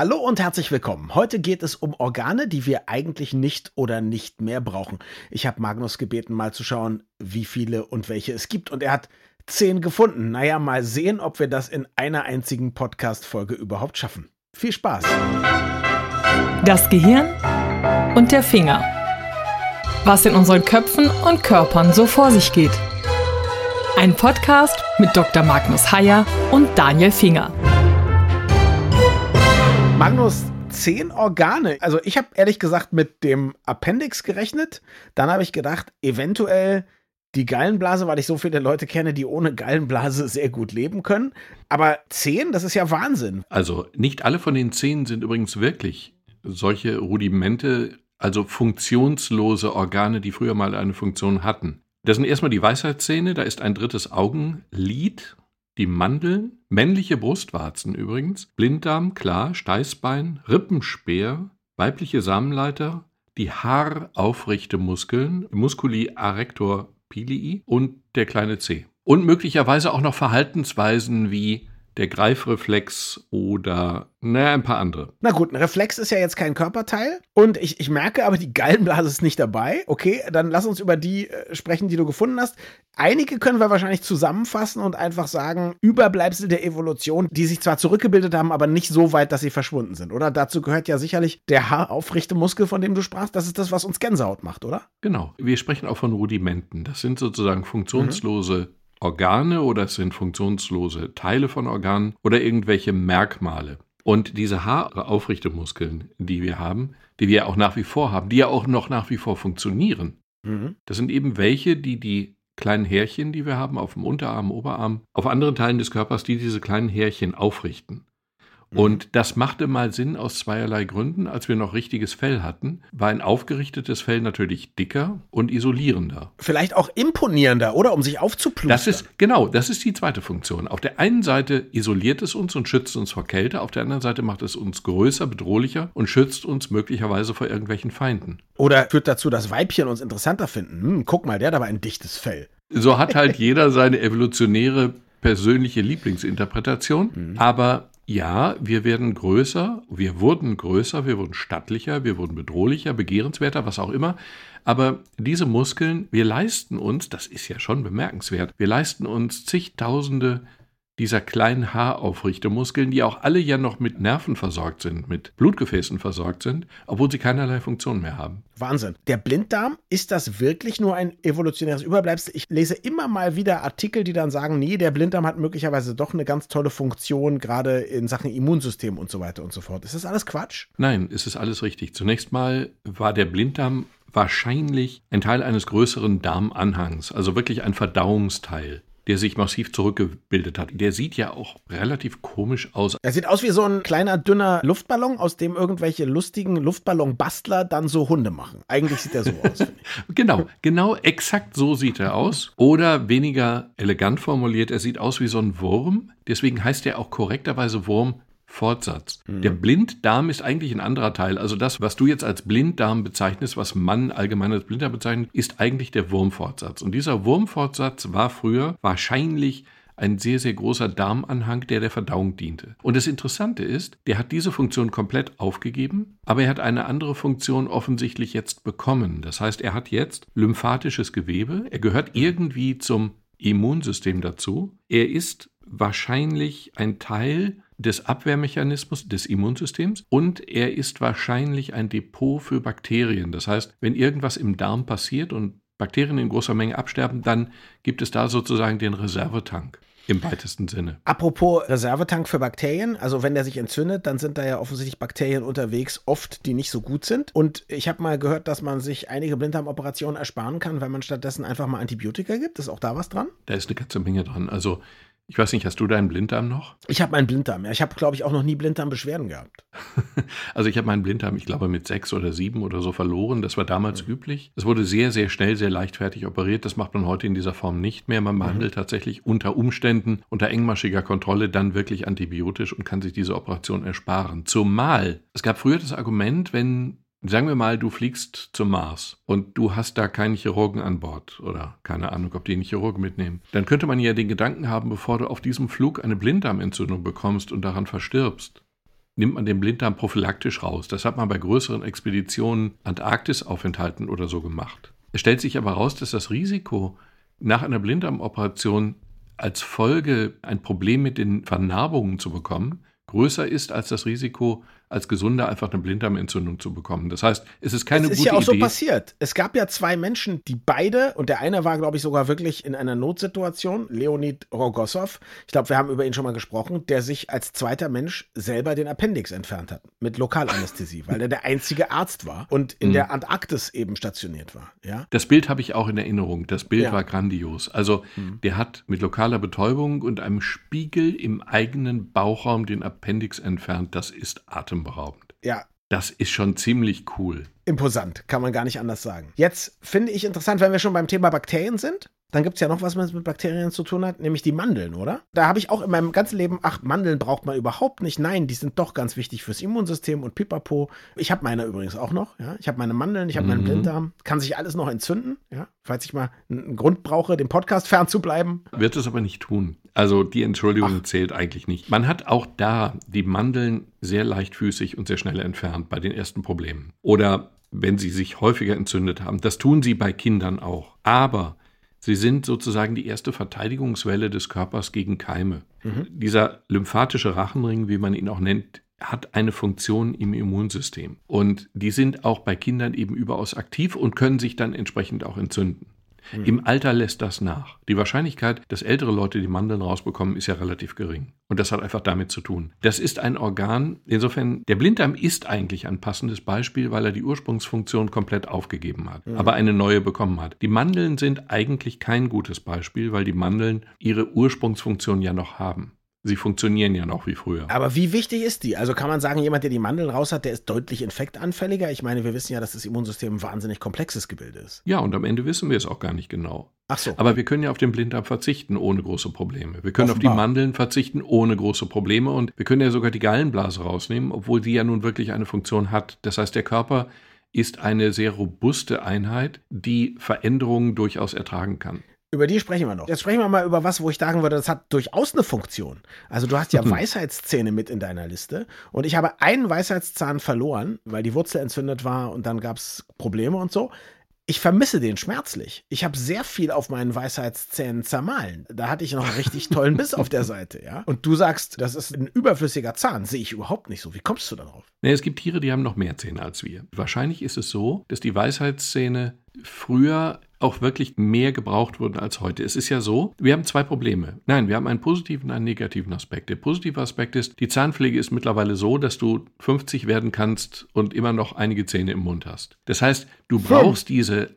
Hallo und herzlich willkommen. Heute geht es um Organe, die wir eigentlich nicht oder nicht mehr brauchen. Ich habe Magnus gebeten, mal zu schauen, wie viele und welche es gibt. Und er hat zehn gefunden. Naja, mal sehen, ob wir das in einer einzigen Podcast-Folge überhaupt schaffen. Viel Spaß. Das Gehirn und der Finger. Was in unseren Köpfen und Körpern so vor sich geht. Ein Podcast mit Dr. Magnus Heyer und Daniel Finger. Magnus, zehn Organe. Also ich habe ehrlich gesagt mit dem Appendix gerechnet. Dann habe ich gedacht, eventuell die Gallenblase, weil ich so viele Leute kenne, die ohne Gallenblase sehr gut leben können. Aber zehn, das ist ja Wahnsinn. Also nicht alle von den zehn sind übrigens wirklich solche Rudimente, also funktionslose Organe, die früher mal eine Funktion hatten. Das sind erstmal die Weisheitszähne, da ist ein drittes Augenlid die Mandeln, männliche Brustwarzen übrigens, Blinddarm, klar, Steißbein, Rippenspeer, weibliche Samenleiter, die haaraufrichte Muskeln, Musculi arrector pilii und der kleine C. Und möglicherweise auch noch Verhaltensweisen wie der Greifreflex oder naja, ein paar andere. Na gut, ein Reflex ist ja jetzt kein Körperteil und ich, ich merke aber, die Gallenblase ist nicht dabei. Okay, dann lass uns über die äh, sprechen, die du gefunden hast. Einige können wir wahrscheinlich zusammenfassen und einfach sagen, Überbleibsel der Evolution, die sich zwar zurückgebildet haben, aber nicht so weit, dass sie verschwunden sind, oder? Dazu gehört ja sicherlich der haaraufrichte Muskel, von dem du sprachst. Das ist das, was uns Gänsehaut macht, oder? Genau. Wir sprechen auch von Rudimenten. Das sind sozusagen funktionslose mhm. Organe oder es sind funktionslose Teile von Organen oder irgendwelche Merkmale. Und diese Haaraufrichtemuskeln, die wir haben, die wir auch nach wie vor haben, die ja auch noch nach wie vor funktionieren, mhm. das sind eben welche, die die kleinen Härchen, die wir haben auf dem Unterarm, Oberarm, auf anderen Teilen des Körpers, die diese kleinen Härchen aufrichten. Mhm. Und das machte mal Sinn aus zweierlei Gründen. Als wir noch richtiges Fell hatten, war ein aufgerichtetes Fell natürlich dicker und isolierender. Vielleicht auch imponierender, oder? Um sich aufzuplustern. Das ist, genau, das ist die zweite Funktion. Auf der einen Seite isoliert es uns und schützt uns vor Kälte, auf der anderen Seite macht es uns größer, bedrohlicher und schützt uns möglicherweise vor irgendwelchen Feinden. Oder führt dazu, dass Weibchen uns interessanter finden. Hm, guck mal, der hat aber ein dichtes Fell. So hat halt jeder seine evolutionäre persönliche Lieblingsinterpretation. Mhm. Aber ja, wir werden größer, wir wurden größer, wir wurden stattlicher, wir wurden bedrohlicher, begehrenswerter, was auch immer. Aber diese Muskeln, wir leisten uns, das ist ja schon bemerkenswert, wir leisten uns zigtausende dieser kleinen Haaraufrichtemuskeln, die auch alle ja noch mit Nerven versorgt sind, mit Blutgefäßen versorgt sind, obwohl sie keinerlei Funktion mehr haben. Wahnsinn. Der Blinddarm, ist das wirklich nur ein evolutionäres Überbleibsel? Ich lese immer mal wieder Artikel, die dann sagen, nee, der Blinddarm hat möglicherweise doch eine ganz tolle Funktion, gerade in Sachen Immunsystem und so weiter und so fort. Ist das alles Quatsch? Nein, es ist alles richtig. Zunächst mal war der Blinddarm wahrscheinlich ein Teil eines größeren Darmanhangs, also wirklich ein Verdauungsteil der sich massiv zurückgebildet hat. Der sieht ja auch relativ komisch aus. Er sieht aus wie so ein kleiner, dünner Luftballon, aus dem irgendwelche lustigen Luftballonbastler dann so Hunde machen. Eigentlich sieht er so aus. genau, genau exakt so sieht er aus. Oder weniger elegant formuliert, er sieht aus wie so ein Wurm. Deswegen heißt er auch korrekterweise Wurm Fortsatz. Mhm. Der Blinddarm ist eigentlich ein anderer Teil. Also das, was du jetzt als Blinddarm bezeichnest, was man allgemein als Blinddarm bezeichnet, ist eigentlich der Wurmfortsatz. Und dieser Wurmfortsatz war früher wahrscheinlich ein sehr, sehr großer Darmanhang, der der Verdauung diente. Und das Interessante ist, der hat diese Funktion komplett aufgegeben, aber er hat eine andere Funktion offensichtlich jetzt bekommen. Das heißt, er hat jetzt lymphatisches Gewebe, er gehört irgendwie zum Immunsystem dazu, er ist wahrscheinlich ein Teil des Abwehrmechanismus des Immunsystems und er ist wahrscheinlich ein Depot für Bakterien. Das heißt, wenn irgendwas im Darm passiert und Bakterien in großer Menge absterben, dann gibt es da sozusagen den Reservetank. Im weitesten Sinne. Apropos Reservetank für Bakterien, also wenn der sich entzündet, dann sind da ja offensichtlich Bakterien unterwegs, oft die nicht so gut sind. Und ich habe mal gehört, dass man sich einige Blinddarmoperationen ersparen kann, wenn man stattdessen einfach mal Antibiotika gibt. Ist auch da was dran? Da ist eine ganze Menge dran. Also ich weiß nicht, hast du deinen Blinddarm noch? Ich habe meinen Blinddarm, ja. Ich habe, glaube ich, auch noch nie Blinddarmbeschwerden gehabt. also ich habe meinen Blinddarm, ich glaube, mit sechs oder sieben oder so verloren. Das war damals mhm. üblich. Es wurde sehr, sehr schnell, sehr leichtfertig operiert. Das macht man heute in dieser Form nicht mehr. Man behandelt mhm. tatsächlich unter Umständen, unter engmaschiger Kontrolle dann wirklich antibiotisch und kann sich diese Operation ersparen. Zumal, es gab früher das Argument, wenn Sagen wir mal, du fliegst zum Mars und du hast da keinen Chirurgen an Bord oder keine Ahnung, ob die einen Chirurgen mitnehmen. Dann könnte man ja den Gedanken haben, bevor du auf diesem Flug eine Blinddarmentzündung bekommst und daran verstirbst, nimmt man den Blinddarm prophylaktisch raus. Das hat man bei größeren Expeditionen, Antarktis-Aufenthalten oder so gemacht. Es stellt sich aber raus, dass das Risiko nach einer Blinddarmoperation als Folge ein Problem mit den Vernarbungen zu bekommen, größer ist als das Risiko, als Gesunder einfach eine Blinddarmentzündung zu bekommen. Das heißt, es ist keine gute Idee. Es ist ja auch Idee. so passiert. Es gab ja zwei Menschen, die beide, und der eine war, glaube ich, sogar wirklich in einer Notsituation, Leonid Rogosov, ich glaube, wir haben über ihn schon mal gesprochen, der sich als zweiter Mensch selber den Appendix entfernt hat. Mit Lokalanästhesie, weil er der einzige Arzt war und in mhm. der Antarktis eben stationiert war. Ja? Das Bild habe ich auch in Erinnerung. Das Bild ja. war grandios. Also, mhm. der hat mit lokaler Betäubung und einem Spiegel im eigenen Bauchraum den Appendix entfernt. Das ist atem atemberaubend. Ja. Das ist schon ziemlich cool. Imposant, kann man gar nicht anders sagen. Jetzt finde ich interessant, wenn wir schon beim Thema Bakterien sind. Dann gibt es ja noch was, was mit Bakterien zu tun hat, nämlich die Mandeln, oder? Da habe ich auch in meinem ganzen Leben, ach, Mandeln braucht man überhaupt nicht. Nein, die sind doch ganz wichtig fürs Immunsystem und pipapo. Ich habe meine übrigens auch noch, ja. Ich habe meine Mandeln, ich habe mhm. meinen Blinddarm. Kann sich alles noch entzünden, ja. Falls ich mal einen Grund brauche, dem Podcast fernzubleiben. Wird es aber nicht tun. Also die Entschuldigung ach. zählt eigentlich nicht. Man hat auch da die Mandeln sehr leichtfüßig und sehr schnell entfernt bei den ersten Problemen. Oder wenn sie sich häufiger entzündet haben. Das tun sie bei Kindern auch. Aber Sie sind sozusagen die erste Verteidigungswelle des Körpers gegen Keime. Mhm. Dieser lymphatische Rachenring, wie man ihn auch nennt, hat eine Funktion im Immunsystem. Und die sind auch bei Kindern eben überaus aktiv und können sich dann entsprechend auch entzünden. Mhm. Im Alter lässt das nach. Die Wahrscheinlichkeit, dass ältere Leute die Mandeln rausbekommen, ist ja relativ gering. Und das hat einfach damit zu tun. Das ist ein Organ, insofern, der Blinddarm ist eigentlich ein passendes Beispiel, weil er die Ursprungsfunktion komplett aufgegeben hat, mhm. aber eine neue bekommen hat. Die Mandeln sind eigentlich kein gutes Beispiel, weil die Mandeln ihre Ursprungsfunktion ja noch haben. Sie funktionieren ja noch wie früher. Aber wie wichtig ist die? Also kann man sagen, jemand, der die Mandeln raus hat, der ist deutlich infektanfälliger? Ich meine, wir wissen ja, dass das Immunsystem ein wahnsinnig komplexes Gebilde ist. Ja, und am Ende wissen wir es auch gar nicht genau. Ach so. Aber wir können ja auf den Blinddarm verzichten ohne große Probleme. Wir können Offenbar. auf die Mandeln verzichten ohne große Probleme und wir können ja sogar die Gallenblase rausnehmen, obwohl die ja nun wirklich eine Funktion hat. Das heißt, der Körper ist eine sehr robuste Einheit, die Veränderungen durchaus ertragen kann. Über die sprechen wir noch. Jetzt sprechen wir mal über was, wo ich sagen würde, das hat durchaus eine Funktion. Also du hast ja mhm. Weisheitszähne mit in deiner Liste und ich habe einen Weisheitszahn verloren, weil die Wurzel entzündet war und dann gab es Probleme und so. Ich vermisse den schmerzlich. Ich habe sehr viel auf meinen Weisheitszähnen zermahlen. Da hatte ich noch einen richtig tollen Biss auf der Seite, ja. Und du sagst, das ist ein überflüssiger Zahn. Sehe ich überhaupt nicht so. Wie kommst du darauf? Nee, es gibt Tiere, die haben noch mehr Zähne als wir. Wahrscheinlich ist es so, dass die Weisheitszähne früher auch wirklich mehr gebraucht wurden als heute. Es ist ja so, wir haben zwei Probleme. Nein, wir haben einen positiven und einen negativen Aspekt. Der positive Aspekt ist, die Zahnpflege ist mittlerweile so, dass du 50 werden kannst und immer noch einige Zähne im Mund hast. Das heißt, du brauchst hm. diese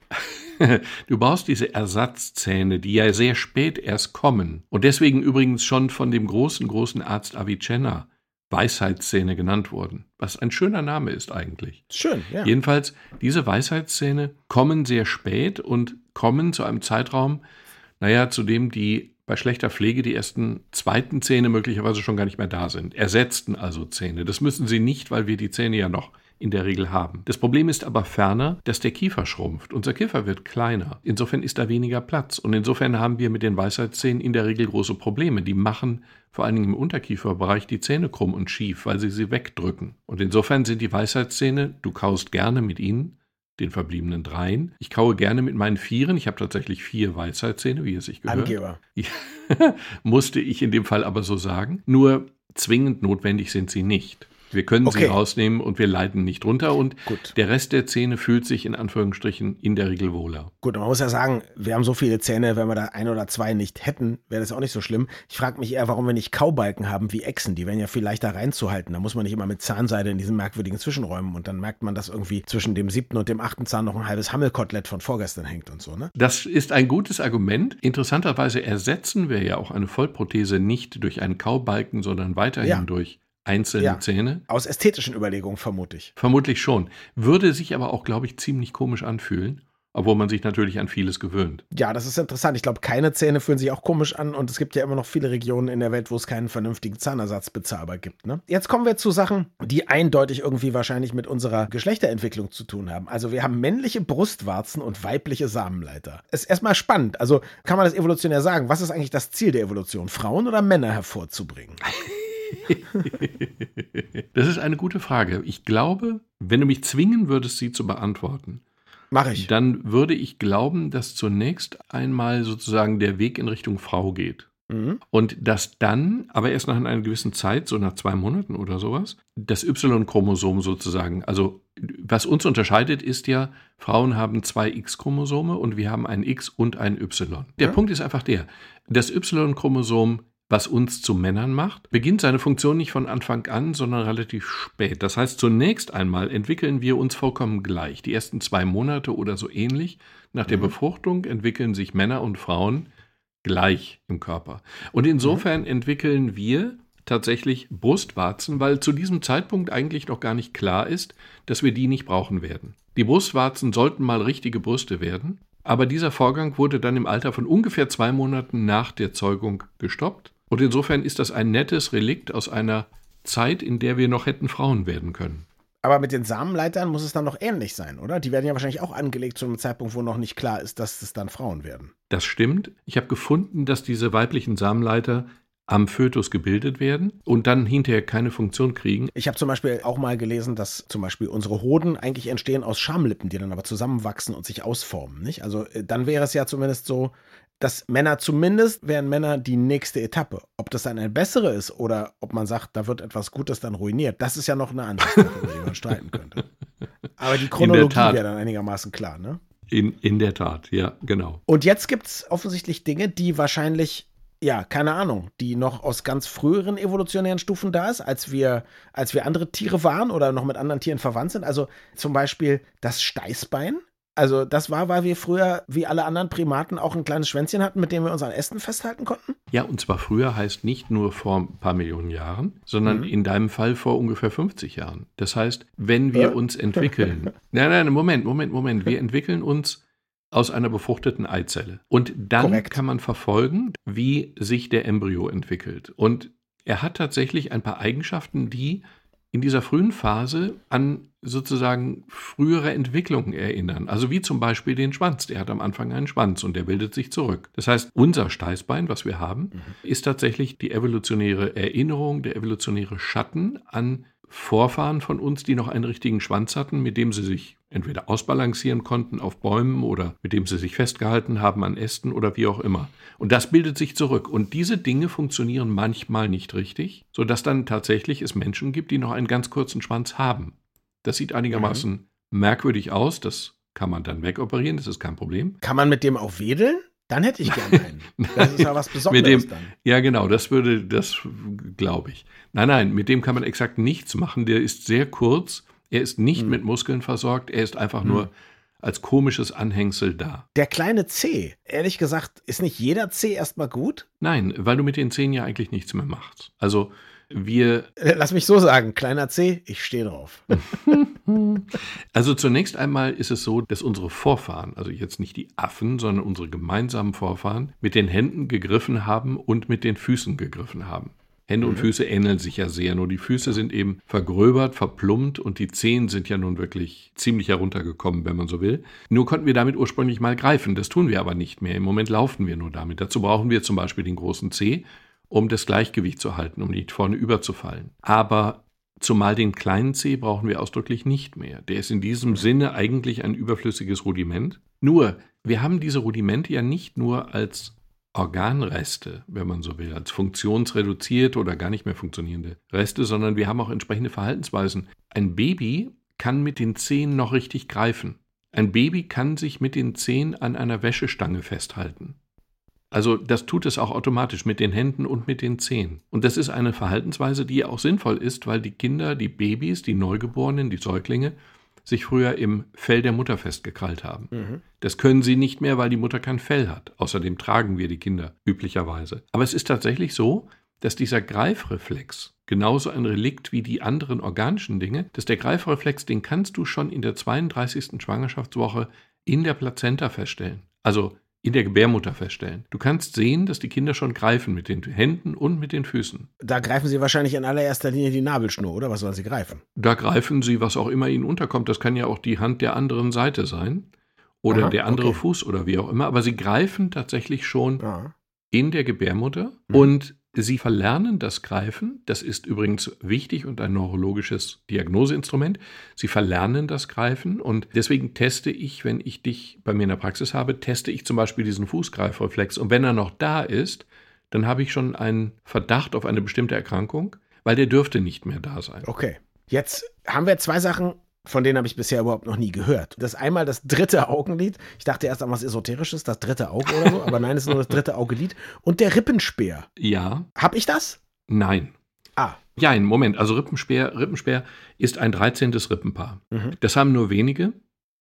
du brauchst diese Ersatzzähne, die ja sehr spät erst kommen. Und deswegen übrigens schon von dem großen, großen Arzt Avicenna Weisheitszähne genannt wurden, was ein schöner Name ist eigentlich. Schön, ja. Jedenfalls, diese Weisheitszähne kommen sehr spät und kommen zu einem Zeitraum, naja, zu dem die bei schlechter Pflege die ersten zweiten Zähne möglicherweise schon gar nicht mehr da sind. Ersetzten also Zähne. Das müssen sie nicht, weil wir die Zähne ja noch in der Regel haben. Das Problem ist aber ferner, dass der Kiefer schrumpft. Unser Kiefer wird kleiner. Insofern ist da weniger Platz. Und insofern haben wir mit den Weisheitszähnen in der Regel große Probleme. Die machen vor allen Dingen im Unterkieferbereich die Zähne krumm und schief, weil sie sie wegdrücken. Und insofern sind die Weisheitszähne, du kaust gerne mit ihnen, den verbliebenen dreien. Ich kaue gerne mit meinen vieren. Ich habe tatsächlich vier Weisheitszähne, wie es sich gehört. Angeber. Musste ich in dem Fall aber so sagen. Nur zwingend notwendig sind sie nicht. Wir können okay. sie rausnehmen und wir leiden nicht runter und Gut. der Rest der Zähne fühlt sich in Anführungsstrichen in der Regel wohler. Gut, man muss ja sagen, wir haben so viele Zähne, wenn wir da ein oder zwei nicht hätten, wäre das auch nicht so schlimm. Ich frage mich eher, warum wir nicht Kaubalken haben wie Echsen. Die wären ja viel leichter reinzuhalten. Da muss man nicht immer mit Zahnseide in diesen merkwürdigen Zwischenräumen und dann merkt man, dass irgendwie zwischen dem siebten und dem achten Zahn noch ein halbes Hammelkotelett von vorgestern hängt und so, ne? Das ist ein gutes Argument. Interessanterweise ersetzen wir ja auch eine Vollprothese nicht durch einen Kaubalken, sondern weiterhin ja. durch einzelne ja, Zähne. Aus ästhetischen Überlegungen vermute ich. Vermutlich schon. Würde sich aber auch, glaube ich, ziemlich komisch anfühlen. Obwohl man sich natürlich an vieles gewöhnt. Ja, das ist interessant. Ich glaube, keine Zähne fühlen sich auch komisch an und es gibt ja immer noch viele Regionen in der Welt, wo es keinen vernünftigen Zahnersatz bezahlbar gibt. Ne? Jetzt kommen wir zu Sachen, die eindeutig irgendwie wahrscheinlich mit unserer Geschlechterentwicklung zu tun haben. Also wir haben männliche Brustwarzen und weibliche Samenleiter. Ist erstmal spannend. Also kann man das evolutionär sagen. Was ist eigentlich das Ziel der Evolution? Frauen oder Männer hervorzubringen? das ist eine gute Frage. Ich glaube, wenn du mich zwingen würdest, sie zu beantworten, Mache ich. dann würde ich glauben, dass zunächst einmal sozusagen der Weg in Richtung Frau geht. Mhm. Und dass dann, aber erst nach einer gewissen Zeit, so nach zwei Monaten oder sowas, das Y-Chromosom sozusagen, also was uns unterscheidet, ist ja, Frauen haben zwei X-Chromosome und wir haben ein X und ein Y. Der Ja. Punkt ist einfach der, das Y-Chromosom, was uns zu Männern macht, beginnt seine Funktion nicht von Anfang an, sondern relativ spät. Das heißt, zunächst einmal entwickeln wir uns vollkommen gleich. Die ersten zwei Monate oder so ähnlich nach der Befruchtung entwickeln sich Männer und Frauen gleich im Körper. Und insofern entwickeln wir tatsächlich Brustwarzen, weil zu diesem Zeitpunkt eigentlich noch gar nicht klar ist, dass wir die nicht brauchen werden. Die Brustwarzen sollten mal richtige Brüste werden, aber dieser Vorgang wurde dann im Alter von ungefähr zwei Monaten nach der Zeugung gestoppt. Und insofern ist das ein nettes Relikt aus einer Zeit, in der wir noch hätten Frauen werden können. Aber mit den Samenleitern muss es dann noch ähnlich sein, oder? Die werden ja wahrscheinlich auch angelegt zu einem Zeitpunkt, wo noch nicht klar ist, dass es dann Frauen werden. Das stimmt. Ich habe gefunden, dass diese weiblichen Samenleiter am Fötus gebildet werden und dann hinterher keine Funktion kriegen. Ich habe zum Beispiel auch mal gelesen, dass zum Beispiel unsere Hoden eigentlich entstehen aus Schamlippen, die dann aber zusammenwachsen und sich ausformen. Nicht? Also äh, dann wäre es ja zumindest so, dass Männer zumindest wären Männer die nächste Etappe. Ob das dann eine bessere ist oder ob man sagt, da wird etwas Gutes dann ruiniert, das ist ja noch eine andere Sache, über die man streiten könnte. Aber die Chronologie wäre dann einigermaßen klar, ne? In, in der Tat, ja, genau. Und jetzt gibt es offensichtlich Dinge, die wahrscheinlich, ja, keine Ahnung, die noch aus ganz früheren evolutionären Stufen da ist, als wir, als wir andere Tiere waren oder noch mit anderen Tieren verwandt sind. Also zum Beispiel das Steißbein. Also das war, weil wir früher, wie alle anderen Primaten, auch ein kleines Schwänzchen hatten, mit dem wir uns an Ästen festhalten konnten. Ja, und zwar früher heißt nicht nur vor ein paar Millionen Jahren, sondern Mhm. in deinem Fall vor ungefähr 50 Jahren. Das heißt, wenn wir Äh? uns entwickeln. nein, nein, Moment, Moment, Moment. Wir entwickeln uns aus einer befruchteten Eizelle. Und dann Korrekt. kann man verfolgen, wie sich der Embryo entwickelt. Und er hat tatsächlich ein paar Eigenschaften, die in dieser frühen Phase an sozusagen frühere Entwicklungen erinnern. Also wie zum Beispiel den Schwanz. Der hat am Anfang einen Schwanz und der bildet sich zurück. Das heißt, unser Steißbein, was wir haben, ist tatsächlich die evolutionäre Erinnerung, der evolutionäre Schatten an Vorfahren von uns, die noch einen richtigen Schwanz hatten, mit dem sie sich entweder ausbalancieren konnten auf Bäumen oder mit dem sie sich festgehalten haben an Ästen oder wie auch immer. Und das bildet sich zurück. Und diese Dinge funktionieren manchmal nicht richtig, sodass dann tatsächlich es Menschen gibt, die noch einen ganz kurzen Schwanz haben. Das sieht einigermaßen merkwürdig aus. Das kann man dann wegoperieren, das ist kein Problem. Kann man mit dem auch wedeln? Dann hätte ich gerne einen. Das ist ja was Besonderes dem, dann. ja, genau, das würde, das glaube ich. Nein, nein, mit dem kann man exakt nichts machen. Der ist sehr kurz. Er ist Hm. nicht mit Muskeln versorgt. Er ist einfach nur als komisches Anhängsel da. Der kleine C, ehrlich gesagt, ist nicht jeder C erstmal gut? Nein, weil du mit den Zähnen ja eigentlich nichts mehr machst. Also wir, Äh, Lass mich so sagen, kleiner C, ich stehe drauf. also zunächst einmal ist es so, dass unsere Vorfahren, also jetzt nicht die Affen, sondern unsere gemeinsamen Vorfahren, mit den Händen gegriffen haben und mit den Füßen gegriffen haben. Hände und Füße ähneln sich ja sehr, nur die Füße sind eben vergröbert, verplumpt und die Zehen sind ja nun wirklich ziemlich heruntergekommen, wenn man so will. Nur konnten wir damit ursprünglich mal greifen, das tun wir aber nicht mehr. Im Moment laufen wir nur damit. Dazu brauchen wir zum Beispiel den großen Zeh, um das Gleichgewicht zu halten, um nicht vorne überzufallen. Aber zumal den kleinen Zeh brauchen wir ausdrücklich nicht mehr. Der ist in diesem Sinne eigentlich ein überflüssiges Rudiment. Nur, wir haben diese Rudimente ja nicht nur als Organreste, wenn man so will, als funktionsreduzierte oder gar nicht mehr funktionierende Reste, sondern wir haben auch entsprechende Verhaltensweisen. Ein Baby kann mit den Zehen noch richtig greifen. Ein Baby kann sich mit den Zehen an einer Wäschestange festhalten. Also das tut es auch automatisch mit den Händen und mit den Zehen. Und das ist eine Verhaltensweise, die auch sinnvoll ist, weil die Kinder, die Babys, die Neugeborenen, die Säuglinge sich früher im Fell der Mutter festgekrallt haben. Das können sie nicht mehr, weil die Mutter kein Fell hat. Außerdem tragen wir die Kinder üblicherweise. Aber es ist tatsächlich so, dass dieser Greifreflex genauso ein Relikt wie die anderen organischen Dinge, dass der Greifreflex, den kannst du schon in der 32. Schwangerschaftswoche in der Plazenta feststellen. Also in der Gebärmutter feststellen. Du kannst sehen, dass die Kinder schon greifen mit den Händen und mit den Füßen. Da greifen sie wahrscheinlich in allererster Linie die Nabelschnur, oder? Was sollen sie greifen? Da greifen sie, was auch immer ihnen unterkommt. Das kann ja auch die Hand der anderen Seite sein oder Aha, der andere okay. Fuß oder wie auch immer. Aber sie greifen tatsächlich schon Ja. in der Gebärmutter Mhm. und Sie verlernen das Greifen. Das ist übrigens wichtig und ein neurologisches Diagnoseinstrument. Sie verlernen das Greifen und deswegen teste ich, wenn ich dich bei mir in der Praxis habe, teste ich zum Beispiel diesen Fußgreifreflex. Und wenn er noch da ist, dann habe ich schon einen Verdacht auf eine bestimmte Erkrankung, weil der dürfte nicht mehr da sein. Okay. Jetzt haben wir zwei Sachen von denen habe ich bisher überhaupt noch nie gehört. Das ist einmal das dritte Augenlid. Ich dachte erst an was Esoterisches, das dritte Auge oder so, aber nein, es ist nur das dritte Augenlid. Und der Rippenspeer. Ja. Hab ich das? Nein. Ah. Ja, einen Moment. Also Rippenspeer, Rippenspeer ist ein 13. Rippenpaar. Mhm. Das haben nur wenige.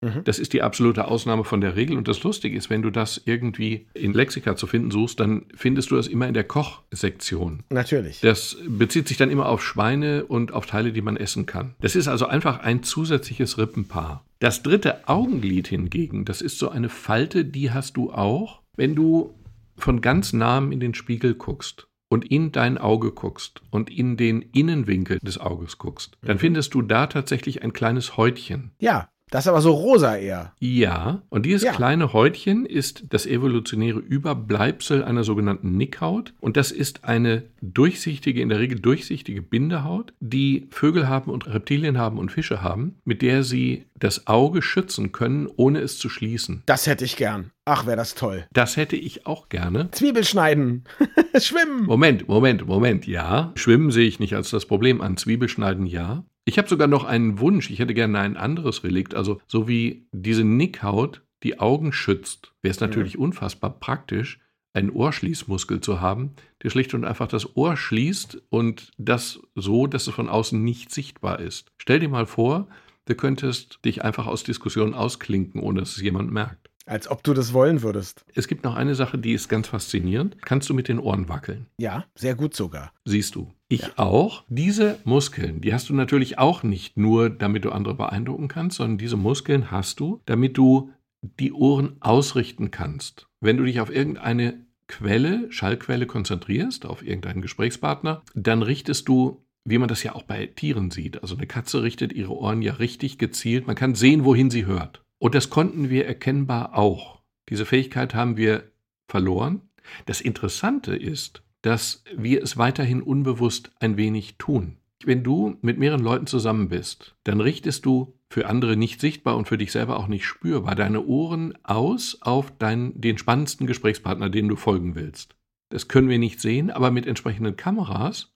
Mhm. Das ist die absolute Ausnahme von der Regel. Und das Lustige ist, wenn du das irgendwie in Lexika zu finden suchst, dann findest du das immer in der Kochsektion. Natürlich. Das bezieht sich dann immer auf Schweine und auf Teile, die man essen kann. Das ist also einfach ein zusätzliches Rippenpaar. Das dritte Augenglied hingegen, das ist so eine Falte, die hast du auch, wenn du von ganz nahem in den Spiegel guckst und in dein Auge guckst und in den Innenwinkel des Auges guckst, dann mhm. findest du da tatsächlich ein kleines Häutchen. Ja, das ist aber so rosa eher. Ja, und dieses ja. kleine Häutchen ist das evolutionäre Überbleibsel einer sogenannten Nickhaut. Und das ist eine durchsichtige, in der Regel durchsichtige Bindehaut, die Vögel haben und Reptilien haben und Fische haben, mit der sie das Auge schützen können, ohne es zu schließen. Das hätte ich gern. Ach, wäre das toll. Das hätte ich auch gerne. Zwiebel schneiden. Schwimmen. Moment, Moment, Moment. Ja, Schwimmen sehe ich nicht als das Problem an. Zwiebelschneiden ja. Ich habe sogar noch einen Wunsch. Ich hätte gerne ein anderes Relikt. Also so wie diese Nickhaut die Augen schützt, wäre es natürlich ja. unfassbar praktisch, einen Ohrschließmuskel zu haben, der schlicht und einfach das Ohr schließt und das so, dass es von außen nicht sichtbar ist. Stell dir mal vor, du könntest dich einfach aus Diskussionen ausklinken, ohne dass es jemand merkt. Als ob du das wollen würdest. Es gibt noch eine Sache, die ist ganz faszinierend. Kannst du mit den Ohren wackeln? Ja, sehr gut sogar. Siehst du. Ich ja. auch. Diese Muskeln, die hast du natürlich auch nicht nur, damit du andere beeindrucken kannst, sondern diese Muskeln hast du, damit du die Ohren ausrichten kannst. Wenn du dich auf irgendeine Quelle, Schallquelle konzentrierst, auf irgendeinen Gesprächspartner, dann richtest du wie man das ja auch bei Tieren sieht. Also eine Katze richtet ihre Ohren ja richtig gezielt. Man kann sehen, wohin sie hört. Und das konnten wir erkennbar auch. Diese Fähigkeit haben wir verloren. Das Interessante ist, dass wir es weiterhin unbewusst ein wenig tun. Wenn du mit mehreren Leuten zusammen bist, dann richtest du für andere nicht sichtbar und für dich selber auch nicht spürbar deine Ohren aus auf deinen, den spannendsten Gesprächspartner, dem du folgen willst. Das können wir nicht sehen, aber mit entsprechenden Kameras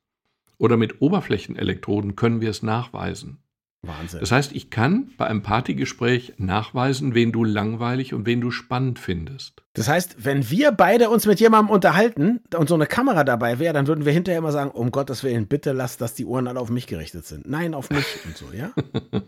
oder mit Oberflächenelektroden können wir es nachweisen. Wahnsinn. Das heißt, ich kann bei einem Partygespräch nachweisen, wen du langweilig und wen du spannend findest. Das heißt, wenn wir beide uns mit jemandem unterhalten und so eine Kamera dabei wäre, dann würden wir hinterher immer sagen, um Gottes Willen, bitte lass, dass die Ohren alle auf mich gerichtet sind. Nein, auf mich und so, ja?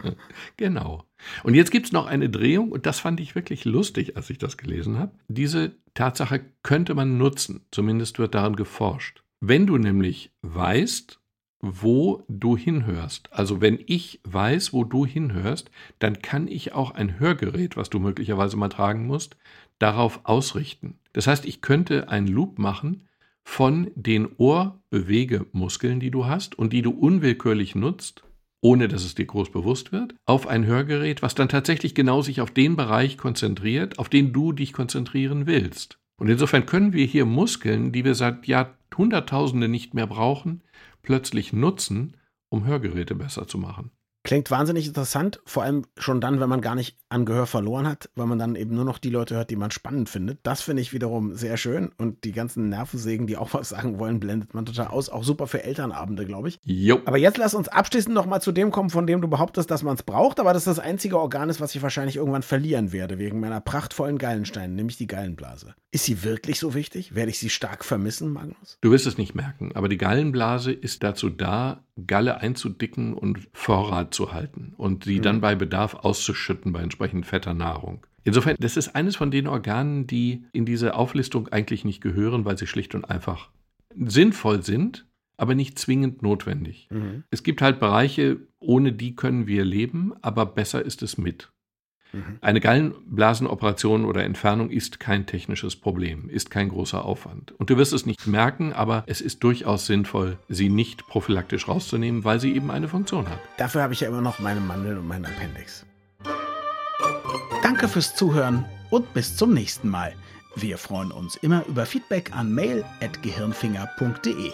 genau. Und jetzt gibt es noch eine Drehung und das fand ich wirklich lustig, als ich das gelesen habe. Diese Tatsache könnte man nutzen, zumindest wird daran geforscht. Wenn du nämlich weißt, wo du hinhörst. Also wenn ich weiß, wo du hinhörst, dann kann ich auch ein Hörgerät, was du möglicherweise mal tragen musst, darauf ausrichten. Das heißt, ich könnte einen Loop machen von den Ohrbewegemuskeln, die du hast und die du unwillkürlich nutzt, ohne dass es dir groß bewusst wird, auf ein Hörgerät, was dann tatsächlich genau sich auf den Bereich konzentriert, auf den du dich konzentrieren willst. Und insofern können wir hier Muskeln, die wir seit Jahrhunderttausenden nicht mehr brauchen, plötzlich nutzen, um Hörgeräte besser zu machen. Klingt wahnsinnig interessant, vor allem schon dann, wenn man gar nicht an Gehör verloren hat, weil man dann eben nur noch die Leute hört, die man spannend findet. Das finde ich wiederum sehr schön und die ganzen Nervensägen, die auch was sagen wollen, blendet man total aus. Auch super für Elternabende, glaube ich. Jo. Aber jetzt lass uns abschließend noch mal zu dem kommen, von dem du behauptest, dass man es braucht, aber das ist das einzige Organ ist, was ich wahrscheinlich irgendwann verlieren werde, wegen meiner prachtvollen Gallensteine, nämlich die Gallenblase. Ist sie wirklich so wichtig? Werde ich sie stark vermissen, Magnus? Du wirst es nicht merken, aber die Gallenblase ist dazu da, Galle einzudicken und Vorrat zu halten und sie mhm. dann bei Bedarf auszuschütten bei entsprechend fetter Nahrung. Insofern, das ist eines von den Organen, die in diese Auflistung eigentlich nicht gehören, weil sie schlicht und einfach sinnvoll sind, aber nicht zwingend notwendig. Mhm. Es gibt halt Bereiche, ohne die können wir leben, aber besser ist es mit. Mhm. Eine Gallenblasenoperation oder Entfernung ist kein technisches Problem, ist kein großer Aufwand. Und du wirst es nicht merken, aber es ist durchaus sinnvoll, sie nicht prophylaktisch rauszunehmen, weil sie eben eine Funktion hat. Dafür habe ich ja immer noch meine Mandeln und meinen Appendix. Danke fürs Zuhören und bis zum nächsten Mal. Wir freuen uns immer über Feedback an mail.gehirnfinger.de.